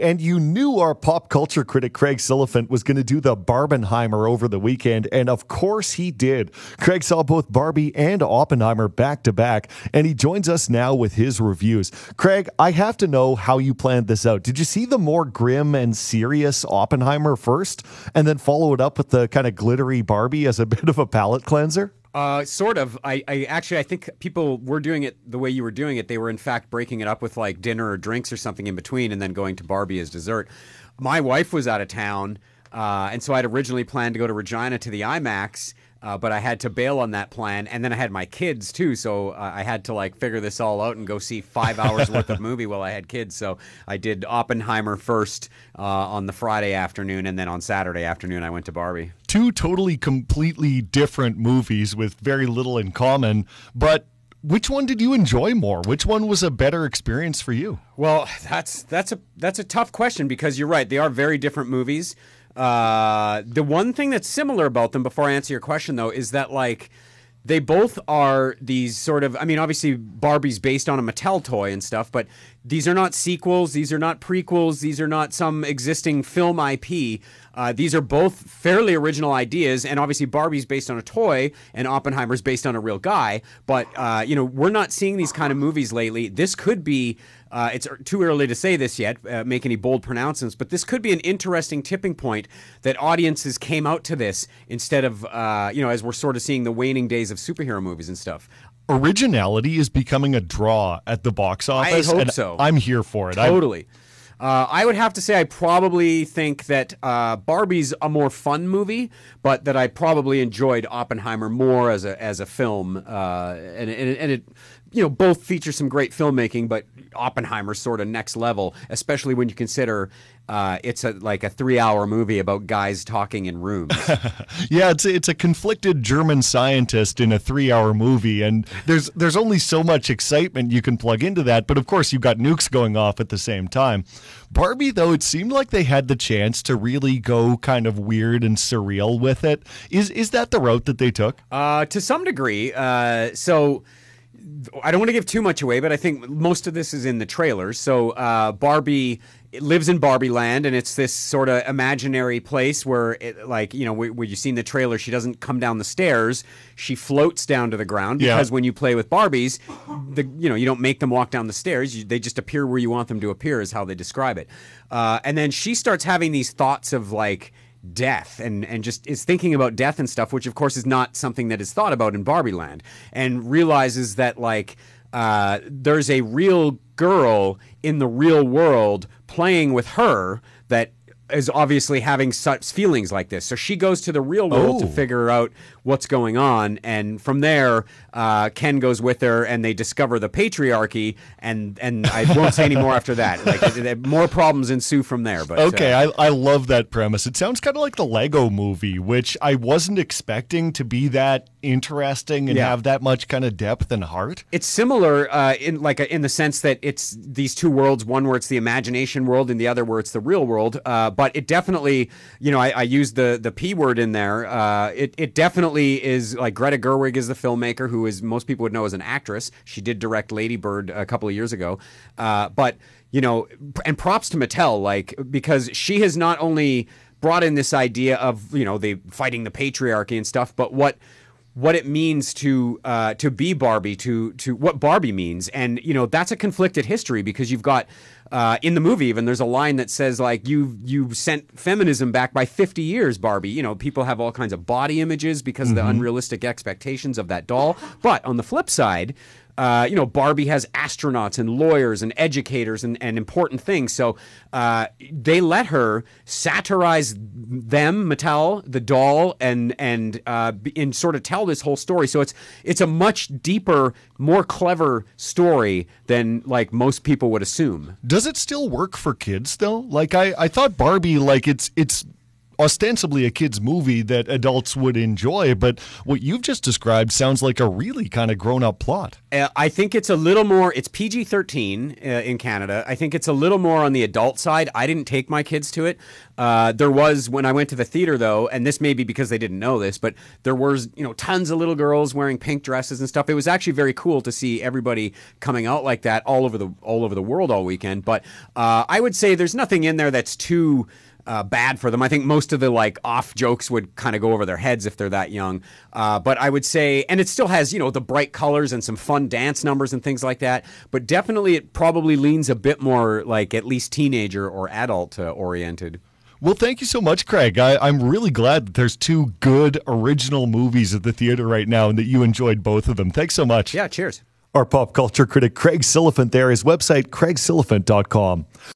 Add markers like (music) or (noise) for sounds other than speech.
And you knew our pop culture critic Craig Silliphant was going to do the Barbenheimer over the weekend, and of course he did. Craig saw both Barbie and Oppenheimer back to back, and he joins us now with his reviews. Craig, I have to know how you planned this out. Did you see the more grim and serious Oppenheimer first, and then follow it up with the kind of glittery Barbie as a (laughs) bit of a palate cleanser? Uh, sort of. I, I actually I think people were doing it the way you were doing it. They were in fact breaking it up with like dinner or drinks or something in between, and then going to Barbie as dessert. My wife was out of town, uh, and so I'd originally planned to go to Regina to the IMAX. Uh, but I had to bail on that plan, and then I had my kids too, so uh, I had to like figure this all out and go see five hours worth of (laughs) movie while I had kids. So I did Oppenheimer first uh, on the Friday afternoon, and then on Saturday afternoon I went to Barbie. Two totally, completely different movies with very little in common, but which one did you enjoy more? Which one was a better experience for you? Well, that's that's a that's a tough question because you're right; they are very different movies. Uh, the one thing that's similar about them, before I answer your question, though, is that like they both are these sort of. I mean, obviously Barbie's based on a Mattel toy and stuff, but these are not sequels. These are not prequels. These are not some existing film IP. Uh, these are both fairly original ideas, and obviously Barbie's based on a toy, and Oppenheimer's based on a real guy. But uh, you know, we're not seeing these kind of movies lately. This could be uh, it's too early to say this yet, uh, make any bold pronouncements, but this could be an interesting tipping point that audiences came out to this instead of, uh, you know, as we're sort of seeing the waning days of superhero movies and stuff. Originality is becoming a draw at the box office. I hope so. I'm here for it. Totally. Uh, I would have to say I probably think that uh, Barbie's a more fun movie, but that I probably enjoyed Oppenheimer more as a as a film, uh, and, and, and it you know both feature some great filmmaking, but Oppenheimer's sort of next level, especially when you consider uh, it's a like a three-hour movie about guys talking in rooms. (laughs) yeah, it's a, it's a conflicted German scientist in a three-hour movie, and there's there's only so much excitement you can plug into that. But of course, you've got nukes going off at the same time. Barbie, though, it seemed like they had the chance to really go kind of weird and surreal with it. Is is that the route that they took? Uh, to some degree. Uh, so. I don't want to give too much away, but I think most of this is in the trailers. So uh, Barbie lives in Barbie Land, and it's this sort of imaginary place where, it, like, you know, where, where you've seen the trailer, she doesn't come down the stairs; she floats down to the ground. Because yeah. when you play with Barbies, the you know you don't make them walk down the stairs; you, they just appear where you want them to appear, is how they describe it. Uh, and then she starts having these thoughts of like death and and just is thinking about death and stuff, which of course is not something that is thought about in Barbie Land, and realizes that like uh, there's a real girl in the real world playing with her that is obviously having such feelings like this. So she goes to the real world oh. to figure out what's going on, and from there, uh, Ken goes with her, and they discover the patriarchy. And and I won't say any more after that. (laughs) Like more problems ensue from there. But okay, uh, I I love that premise. It sounds kind of like the Lego Movie, which I wasn't expecting to be that interesting and yeah. have that much kind of depth and heart. It's similar uh, in like a, in the sense that it's these two worlds. One where it's the imagination world, and the other where it's the real world. Uh, but it definitely, you know, I, I used the the p word in there. Uh, it it definitely is like Greta Gerwig is the filmmaker who is most people would know as an actress. She did direct Lady Bird a couple of years ago, uh, but you know, and props to Mattel, like because she has not only brought in this idea of you know the fighting the patriarchy and stuff, but what what it means to uh, to be Barbie, to to what Barbie means, and you know that's a conflicted history because you've got uh, in the movie even there's a line that says like you you sent feminism back by 50 years, Barbie. You know people have all kinds of body images because mm-hmm. of the mm-hmm. unrealistic expectations of that doll, but on the flip side, uh, you know, Barbie has astronauts and lawyers and educators and, and important things. So uh, they let her satirize them, Mattel, the doll, and and uh, and sort of tell this whole story. So it's it's a much deeper, more clever story than like most people would assume. Does it still work for kids though? Like I, I thought Barbie, like it's it's ostensibly a kids movie that adults would enjoy, but what you've just described sounds like a really kind of grown up plot. Uh, I think it's a little more. It's PG thirteen uh, in Canada. I think it's a little more on the adult side. I didn't take my kids to it. Uh, there was when I went to the theater though, and this may be because they didn't know this, but there was you know tons of little girls wearing pink dresses and stuff. It was actually very cool to see everybody coming out like that all over the all over the world all weekend. But uh, I would say there's nothing in there that's too uh, bad for them. I think most of the like off jokes would kind of go over their heads if they're that young. Uh, but I would say, and it still has you know the bright colors and some fun dance numbers and things like that. But definitely, it probably leans a bit more like at least teenager or adult uh, oriented. Well, thank you so much, Craig. I, am really glad that there's two good original movies at the theater right now and that you enjoyed both of them. Thanks so much. Yeah, cheers. Our pop culture critic Craig Silliphant there, his website, craigsilliphant.com.